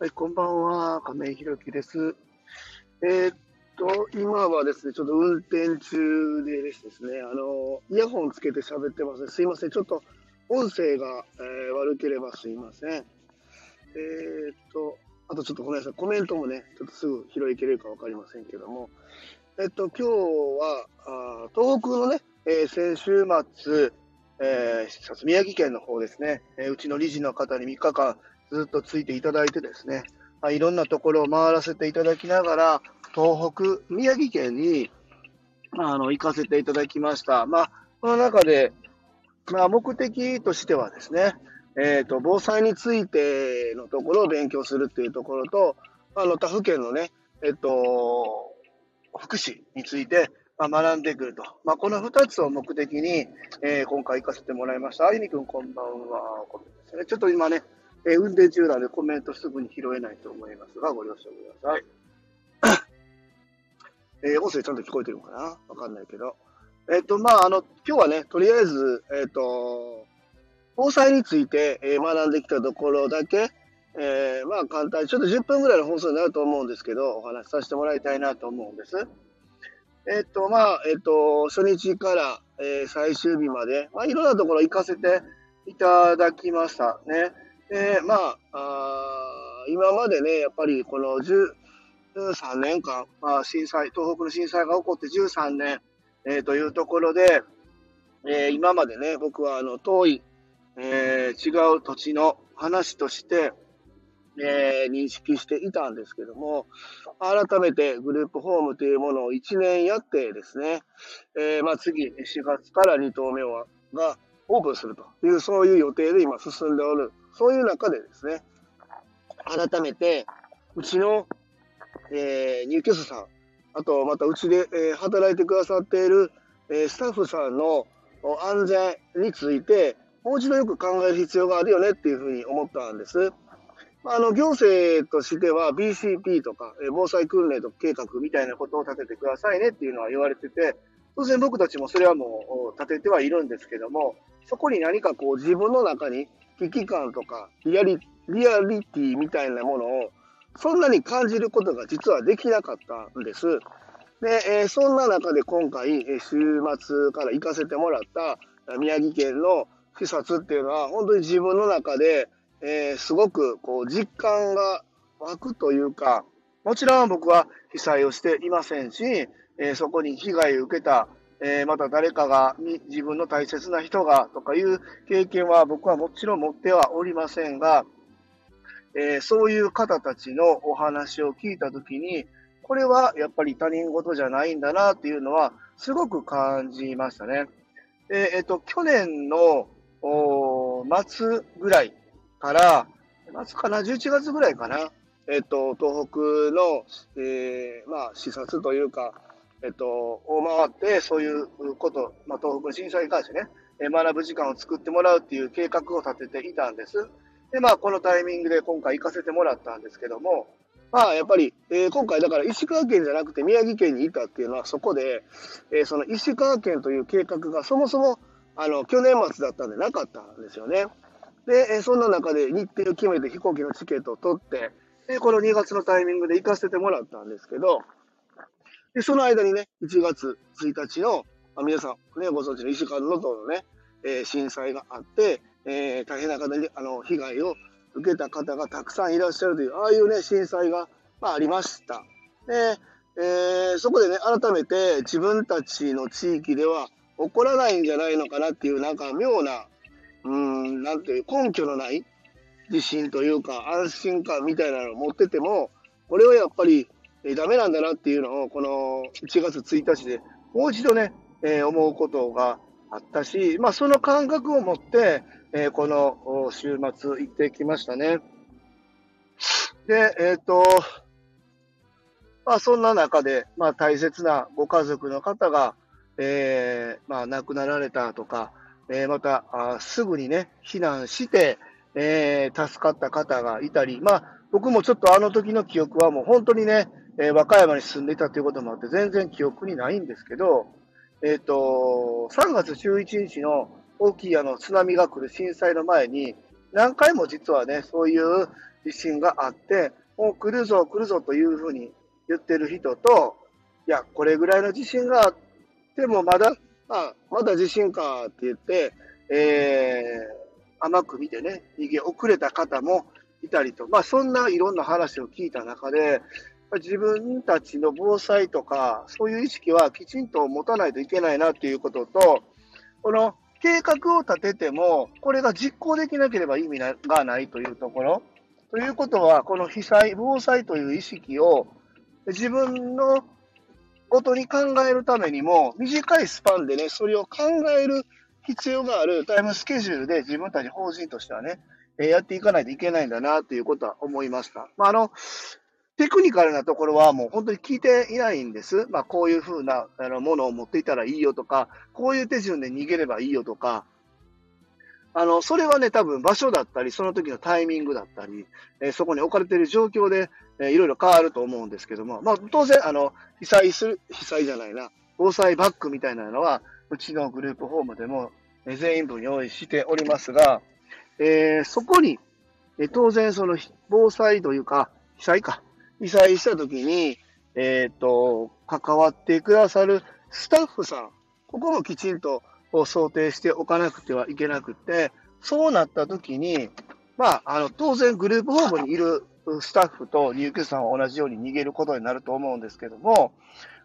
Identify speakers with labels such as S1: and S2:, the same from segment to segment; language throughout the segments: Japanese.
S1: はい、こんばんは。亀井宏樹です。えー、っと、今はですね、ちょっと運転中でですね、あの、イヤホンつけて喋ってますね。すいません。ちょっと音声が、えー、悪ければすいません。えー、っと、あとちょっとごめんなさい。コメントもね、ちょっとすぐ拾いきれるかわかりませんけども、えっと、今日は、あ東北のね、え、先週末、えー、宮城県の方ですね、え、うちの理事の方に3日間、ずっとついていただいてですね、まあ、いろんなところを回らせていただきながら、東北、宮城県に、あ、の、行かせていただきました。まあ、この中で、まあ、目的としてはですね、えっ、ー、と、防災についてのところを勉強するっていうところと、あの、他府県のね、えっ、と、福祉について、まあ、学んでくると。まあ、この二つを目的に、えー、今回行かせてもらいました。あゆみくんこんばんは。ちょっと今ね、えー、運転中なんでコメントすぐに拾えないと思いますが、ご了承ください。えー、音声ちゃんと聞こえてるのかな？わかんないけど。えっ、ー、と、まあ、あの、今日はね、とりあえず、えっ、ー、と、防災について、え学んできたところだけ、えまあ、簡単に、ちょっと10分ぐらいの放送になると思うんですけど、お話しさせてもらいたいなと思うんです。えっ、と、まあ、えっ、と、初日から、え最終日まで、まあ、いろんなところ行かせていただきましたね。で、まあ、あ今までね、やっぱりこの13年間、まあ、震災、東北の震災が起こって13年、えー、というところで、えー、今までね、僕はあの遠い、えー、違う土地の話として、えー、認識していたんですけども、改めてグループホームというものを1年やってですね、えー、まあ次、4月から2棟目はがオープンするという、そういう予定で今進んでおるそういう中でですね、改めて、うちの、えー、入居者さん、あとまたうちで、え、働いてくださっている、え、スタッフさんの安全について、もう一度よく考える必要があるよねっていうふうに思ったんです。あの、行政としては BCP とか、え防災訓練と計画みたいなことを立ててくださいねっていうのは言われてて、当然僕たちもそれはもう立ててはいるんですけども、そこに何かこう自分の中に危機感とかリアリリアリティみたいなものをそんなに感じることが実はできなかったんです。で、えー、そんな中で今回、え週末から行かせてもらった宮城県の視察っていうのは本当に自分の中で、えー、すごくこう実感が湧くというか、もちろん僕は被災をしていませんし、えー、そこに被害を受けたえー、また誰かが、自分の大切な人がとかいう経験は僕はもちろん持ってはおりませんが、えー、そういう方たちのお話を聞いたときに、これはやっぱり他人事じゃないんだなっていうのはすごく感じましたね。えっ、と、去年の末ぐらいから、末かな、11月ぐらいかな、えっ、と、東北の、えー、まあ、視察というか、えっと、を回って、そういうこと、まあ、東北の震災に関してね、学ぶ時間を作ってもらうっていう計画を立てていたんです。で、まあ、このタイミングで今回行かせてもらったんですけども、まあ、やっぱり、えー、今回だから石川県じゃなくて宮城県にいたっていうのはそこで、えー、その石川県という計画がそもそも、あの、去年末だったんでなかったんですよね。で、えー、そんな中で日程を決めて飛行機のチケットを取って、で、この2月のタイミングで行かせてもらったんですけど、で、その間にね、1月1日の、あ、皆さん、ね、ご存知の石川能登のね、えー、震災があって、えー、大変な方に、あの、被害を受けた方がたくさんいらっしゃるという、ああいうね、震災が、まあ、ありました。で、えー、そこでね、改めて自分たちの地域では起こらないんじゃないのかなっていう、なんか妙な、うん、なんていう、根拠のない自信というか、安心感みたいなのを持ってても、これはやっぱりえー、ダメなんだなっていうのを、この1月1日でもう一度ね、えー、思うことがあったし、まあ、その感覚を持って、えー、この週末行ってきましたね。で、えっ、と、まあ、そんな中で、まあ、大切なご家族の方が、えー、まあ、亡くなられたとか、えー、またあ、すぐにね、避難して、えー、助かった方がいたり、まあ、僕もちょっとあの時の記憶はもう本当にね、えー、和歌山に住んでいたということもあって、全然記憶にないんですけど、えっ、と、3月11日の大きいあの津波が来る震災の前に、何回も実はね、そういう地震があって、もう来るぞ来るぞというふうに言ってる人と、いや、これぐらいの地震があってもまだ、あ、まだ地震かって言って、えー、甘く見てね、逃げ遅れた方もいたりと、まあそんないろんな話を聞いた中で、自分たちの防災とか、そういう意識はきちんと持たないといけないなっていうことと、この計画を立てても、これが実行できなければ意味がないというところ。ということは、この被災、防災という意識を自分のことに考えるためにも、短いスパンでね、それを考える必要があるタイムスケジュールで自分たち法人としてはね、やっていかないといけないんだなということは思いました。まあ、あの、テクニカルなところはもう本当に聞いていないんです。まあ、こういうふうなあのものを持っていたらいいよとか、こういう手順で逃げればいいよとか、あの、それはね、多分場所だったり、その時のタイミングだったり、えー、そこに置かれている状況で、えー、いろいろ変わると思うんですけども、まあ、当然、あの、被災する、被災じゃないな、防災バッグみたいなのは、うちのグループホームでも、えー、全員分用意しておりますが、えー、そこに、えー、当然、その、防災というか、被災か、被災した時に、えっ、と、関わってくださるスタッフさん、ここもきちんとを想定しておかなくてはいけなくて、そうなった時に、まあ、あの、当然グループホームにいるスタッフと入居者さんは同じように逃げることになると思うんですけども、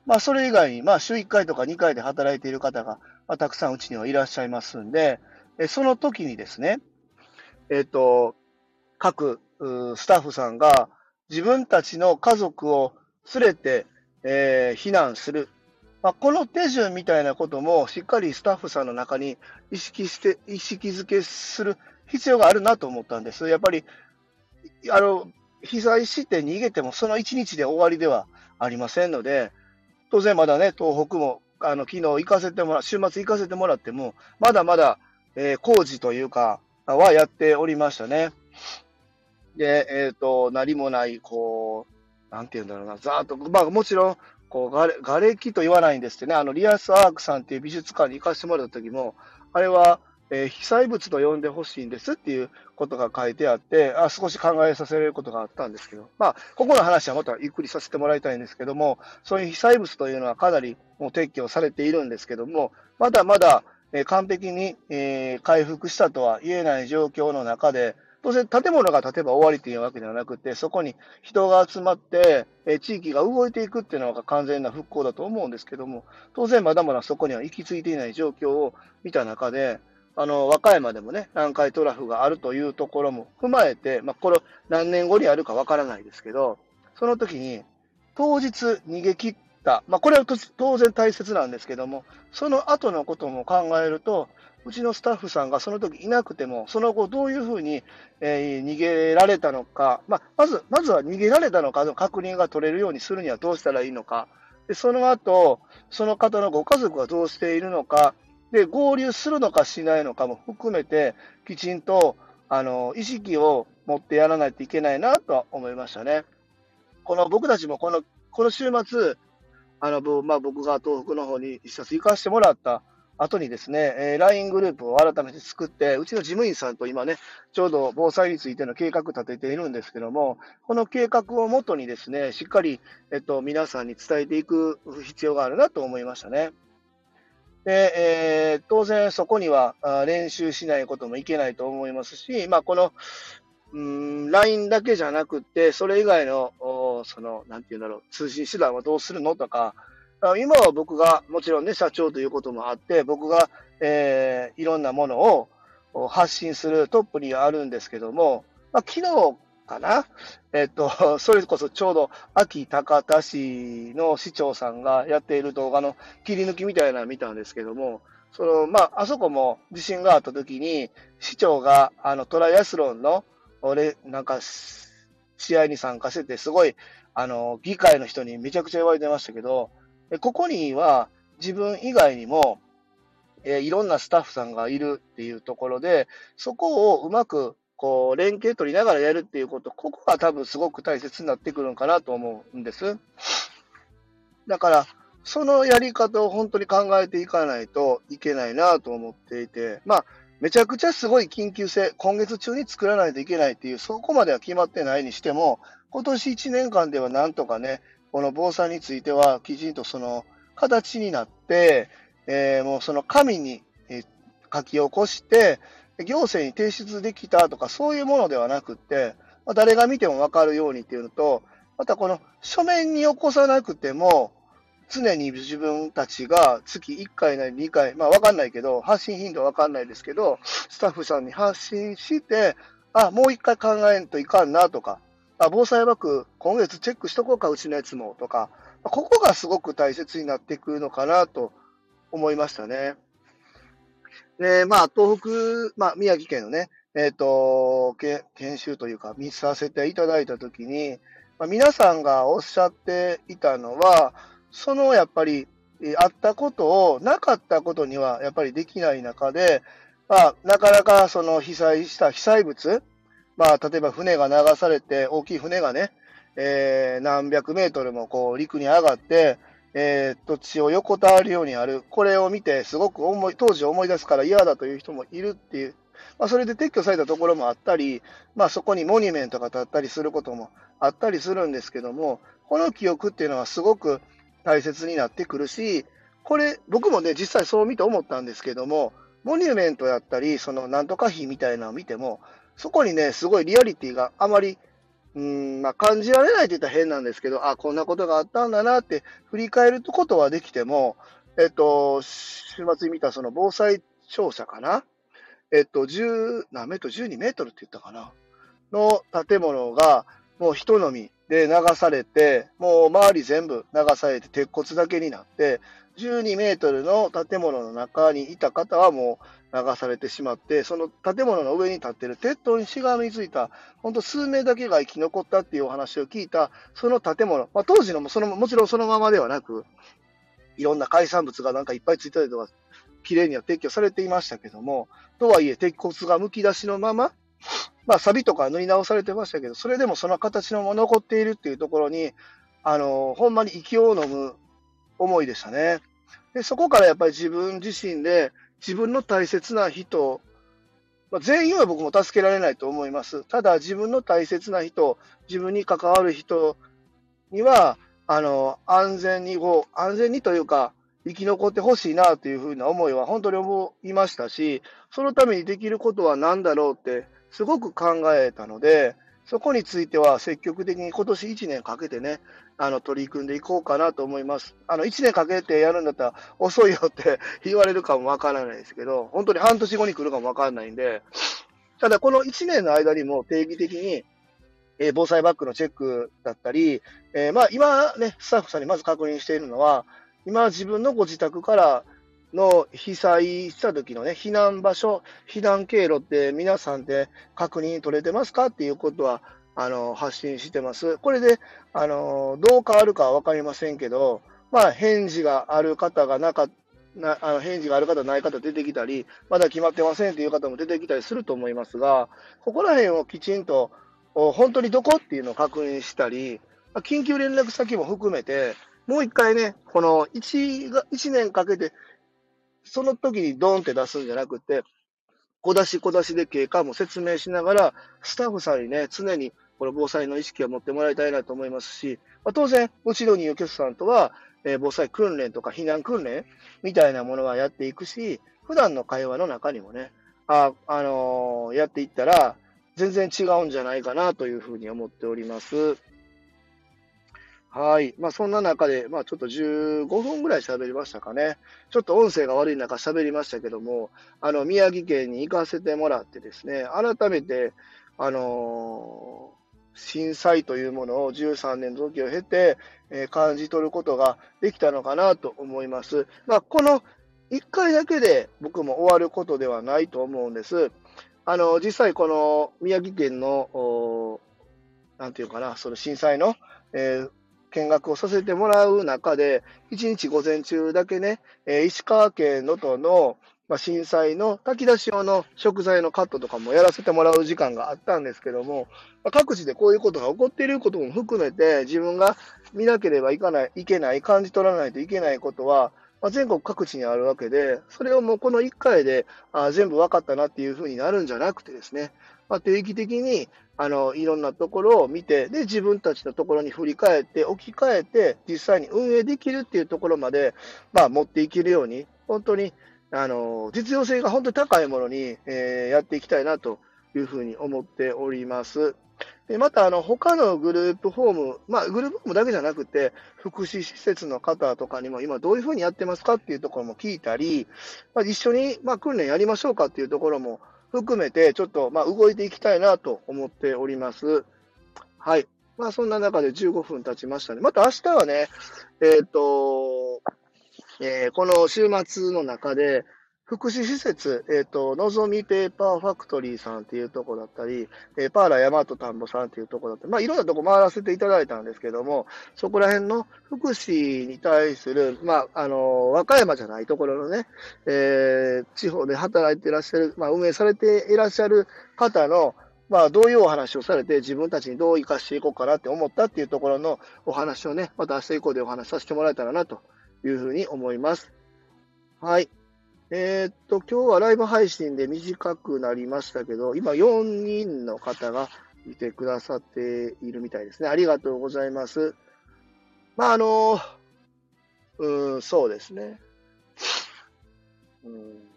S1: まあ、それ以外に、まあ、週1回とか2回で働いている方が、まあ、たくさんうちにはいらっしゃいますんで、えその時にですね、えっ、と、各スタッフさんが自分たちの家族を連れて、えー、避難する。まあ、この手順みたいなこともしっかりスタッフさんの中に意識して、意識づけする必要があるなと思ったんです。やっぱり、あの、被災して逃げてもその1日で終わりではありませんので、当然まだね、東北も、あの、昨日行かせてもら、週末行かせてもらっても、まだまだ、えー、工事というか、はやっておりましたね。で、えっ、ー、と、何もない、こう、なんて言うんだろうな、ざーっと、まあもちろん、こう、がれ、瓦礫と言わないんですってね、あの、リアスアークさんっていう美術館に行かせてもらった時も、あれは、えー、被災物と呼んでほしいんですっていうことが書いてあって、あ少し考えさせられることがあったんですけど、まあ、ここの話はまたゆっくりさせてもらいたいんですけども、そういう被災物というのはかなりもう撤去されているんですけども、まだまだ、えー、完璧に、えー、回復したとは言えない状況の中で、当然建物が建てば終わりというわけではなくて、そこに人が集まって、え地域が動いていくっていうのが完全な復興だと思うんですけども、当然まだまだそこには行き着いていない状況を見た中で、あの、和歌山でもね、南海トラフがあるというところも踏まえて、まあ、これ何年後にあるかわからないですけど、その時に、当日逃げ切った、まあ、これは当然大切なんですけども、その後のことも考えると、うちのスタッフさんがその時いなくても、その後どういうふうに、えー、逃げられたのか、まあ、まず、まずは逃げられたのかの確認が取れるようにするにはどうしたらいいのか、でその後、その方のご家族はどうしているのか、で、合流するのかしないのかも含めて、きちんと、あの、意識を持ってやらないといけないなとは思いましたね。この僕たちもこの、この週末、あの、まあ、僕が東北の方に一冊行かせてもらった後にですね、えー、LINE グループを改めて作って、うちの事務員さんと今ね、ちょうど防災についての計画立てているんですけども、この計画をもとにですね、しっかり、えっと、皆さんに伝えていく必要があるなと思いましたね。で、えー、当然そこには練習しないこともいけないと思いますし、まあ、この、うん、LINE だけじゃなくて、それ以外の、その、なんていうんだろう、通信手段はどうするのとか、今は僕が、もちろんね、社長ということもあって、僕が、えー、いろんなものを発信するトップにあるんですけども、まあ、昨日かなえっと、それこそちょうど秋高田市の市長さんがやっている動画の切り抜きみたいなの見たんですけども、その、まあ、あそこも地震があった時に、市長が、あの、トライアスロンの、俺、なんか、試合に参加してて、すごい、あの、議会の人にめちゃくちゃ言われてましたけど、ここには自分以外にも、えー、いろんなスタッフさんがいるっていうところで、そこをうまくこう連携取りながらやるっていうこと、ここが多分すごく大切になってくるのかなと思うんです。だから、そのやり方を本当に考えていかないといけないなと思っていて、まあ、めちゃくちゃすごい緊急性、今月中に作らないといけないっていう、そこまでは決まってないにしても、今年1年間ではなんとかね、この防災についてはきちんとその形になって、えー、もうその紙にえ書き起こして、行政に提出できたとか、そういうものではなくって、まあ、誰が見ても分かるようにっていうのと、またこの書面に起こさなくても、常に自分たちが月1回なり2回、まあわかんないけど、発信頻度わかんないですけど、スタッフさんに発信して、あ、もう1回考えんといかんなとか、あ、防災バッグ今月チェックしとこうか、うちのやつもとか、ここがすごく大切になってくるのかなと思いましたね。で、まあ、東北、まあ、宮城県のね、えっ、ー、と、研修というか、見させていただいたときに、まあ、皆さんがおっしゃっていたのは、そのやっぱり、あったことをなかったことにはやっぱりできない中で、まあ、なかなかその被災した被災物、まあ、例えば船が流されて、大きい船がね、えー、何百メートルもこう陸に上がって、えー、土地を横たわるようにある。これを見て、すごく思い、当時思い出すから嫌だという人もいるっていう。まあ、それで撤去されたところもあったり、まあ、そこにモニュメントが建ったりすることもあったりするんですけども、この記憶っていうのはすごく大切になってくるし、これ、僕もね、実際そう見て思ったんですけども、モニュメントやったり、そのなんとか碑みたいなのを見ても、そこにね、すごいリアリティがあまり、うん、まあ、感じられないって言ったら変なんですけど、あ、こんなことがあったんだなって振り返ることはできても、えっと、週末に見たその防災庁舎かな？えっと、10、何メートル ?12 メートルって言ったかな？の建物が、もう人のみで流されて、もう周り全部流されて鉄骨だけになって、12メートルの建物の中にいた方はもう流されてしまって、その建物の上に立ってる鉄塔にしがみついた、本当数名だけが生き残ったっていうお話を聞いた、その建物、まあ、当時のもそのもちろんそのままではなく、いろんな海産物がなんかいっぱいついたりとか、綺麗には撤去されていましたけども、とはいえ鉄骨がむき出しのまま、まあ、錆とか塗り直されてましたけど、それでもその形のまま残っているっていうところに、あの、ほんまに息を飲む思いでしたね。で、そこからやっぱり自分自身で、自分の大切な人、まあ、全員は僕も助けられないと思います。ただ、自分の大切な人、自分に関わる人には、あの、安全にこう、安全にというか、生き残ってほしいなというふうな思いは本当に思いましたし、そのためにできることは何だろうってすごく考えたので、そこについては積極的に今年1年かけてね、あの取り組んでいこうかなと思います。あの1年かけてやるんだったら遅いよって 言われるかもわからないですけど、本当に半年後に来るかもわからないんで、ただこの1年の間にも定義的に、えー、防災バッグのチェックだったり、えー、まあ今ね、スタッフさんにまず確認しているのは、今自分のご自宅からの被災した時のね、避難場所、避難経路って皆さんで確認取れてますかっていうことは、あの、発信してます。これで、あの、どう変わるかはわかりませんけど、まあ、返事がある方がなかなあの返事がある方、ない方出てきたり、まだ決まってませんっていう方も出てきたりすると思いますが、ここら辺をきちんと、本当にどこっていうのを確認したり、緊急連絡先も含めて、もう一回ね、この 1, 1年かけてその時にドーンって出すんじゃなくて、小出し小出しで経過も説明しながら、スタッフさんにね、常にこの防災の意識を持ってもらいたいなと思いますし、まあ、当然、うちの入居者さんとは、えー、防災訓練とか避難訓練みたいなものはやっていくし、普段の会話の中にもね、あ、あのー、やっていったら、全然違うんじゃないかなというふうに思っております。はい。まあ、そんな中で、まあ、ちょっと15分ぐらい喋りましたかね。ちょっと音声が悪い中喋りましたけども、あの、宮城県に行かせてもらってですね、改めて、あのー、震災というものを13年の時を経て、えー、感じ取ることができたのかなと思います。まあ、この1回だけで僕も終わることではないと思うんです。あの、実際この宮城県の、なんていうかな、その震災の、えー見学をさせてもらう中で、1日午前中だけね、え、石川県能登の、ま、震災の炊き出し用の食材のカットとかもやらせてもらう時間があったんですけども、ま、各地でこういうことが起こっていることも含めて、自分が見なければいかない、いけない、感じ取らないといけないことは、ま、全国各地にあるわけで、それをもうこの1回であ全部分かったなっていうふうになるんじゃなくてですね、まあ、定期的にあのいろんなところを見て、で、自分たちのところに振り返って、置き換えて、実際に運営できるっていうところまで、まあ、持っていけるように、本当にあの実用性が本当に高いものに、えー、やっていきたいなというふうに思っております。でまた、あの、他のグループホーム、まあ、グループホームだけじゃなくて、福祉施設の方とかにも今どういうふうにやってますかっていうところも聞いたり、まあ、一緒に、まあ、訓練やりましょうかっていうところも含めて、ちょっと、まあ、動いていきたいなと思っております。はい。まあ、そんな中で15分経ちましたね。また明日はね、えっ、ー、と、えー、この週末の中で、福祉施設、えっ、ー、と、のぞみペーパーファクトリーさんっていうとこだったり、えー、パーラヤマト田んぼさんっていうとこだったり、まあ、いろんなとこ回らせていただいたんですけども、そこら辺の福祉に対する、まあ、あの、和歌山じゃないところのね、えー、地方で働いていらっしゃる、まあ、運営されていらっしゃる方の、まあ、どういうお話をされて、自分たちにどう生かしていこうかなって思ったっていうところのお話をね、また明日以降でお話しさせてもらえたらなというふうに思います。はい。えー、っと、今日はライブ配信で短くなりましたけど、今4人の方が見てくださっているみたいですね。ありがとうございます。まあ、あの、うん、そうですね。うん、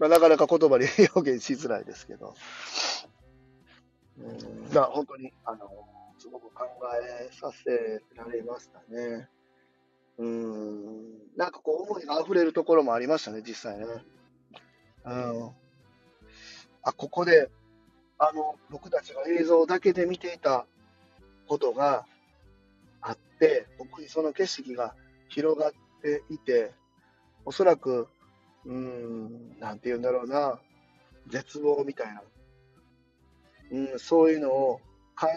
S1: まあ、なかなか言葉で表現しづらいですけど。うん、まあ、本当に、あの、すごく考えさせられましたね。うん。なんかこう、思いが溢れるところもありましたね、実際ね。うん。あ、ここで、あの、僕たちが映像だけで見ていたことがあって、僕にその景色が広がっていて、おそらく、うん、なんて言うんだろうな、絶望みたいな、うん、そういうのを感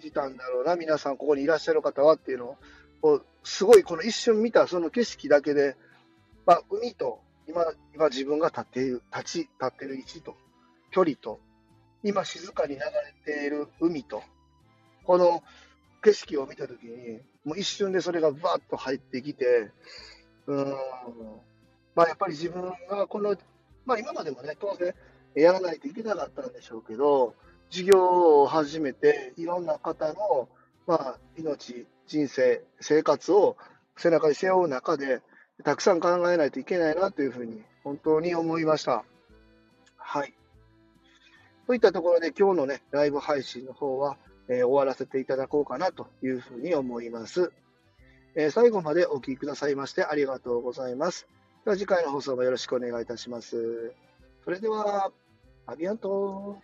S1: じたんだろうな、皆さんここにいらっしゃる方はっていうのを、すごいこの一瞬見たその景色だけで、まあ、海と今、今自分が立っている、立ち、立っている位置と、距離と、今静かに流れている海と、この景色を見たときに、もう一瞬でそれがバーッと入ってきて、うん、まあやっぱり自分がこの、まあ今までもね、当然やらないといけなかったんでしょうけど、事業を始めて、いろんな方の、まあ、命、人生、生活を背中に背負う中で、たくさん考えないといけないなというふうに、本当に思いました。はい。といったところで、今日のね、ライブ配信の方は、えー、終わらせていただこうかなというふうに思います。えー、最後までお聴きくださいましてありがとうございます。では次回の放送もよろしくお願いいたします。それでは、アビアント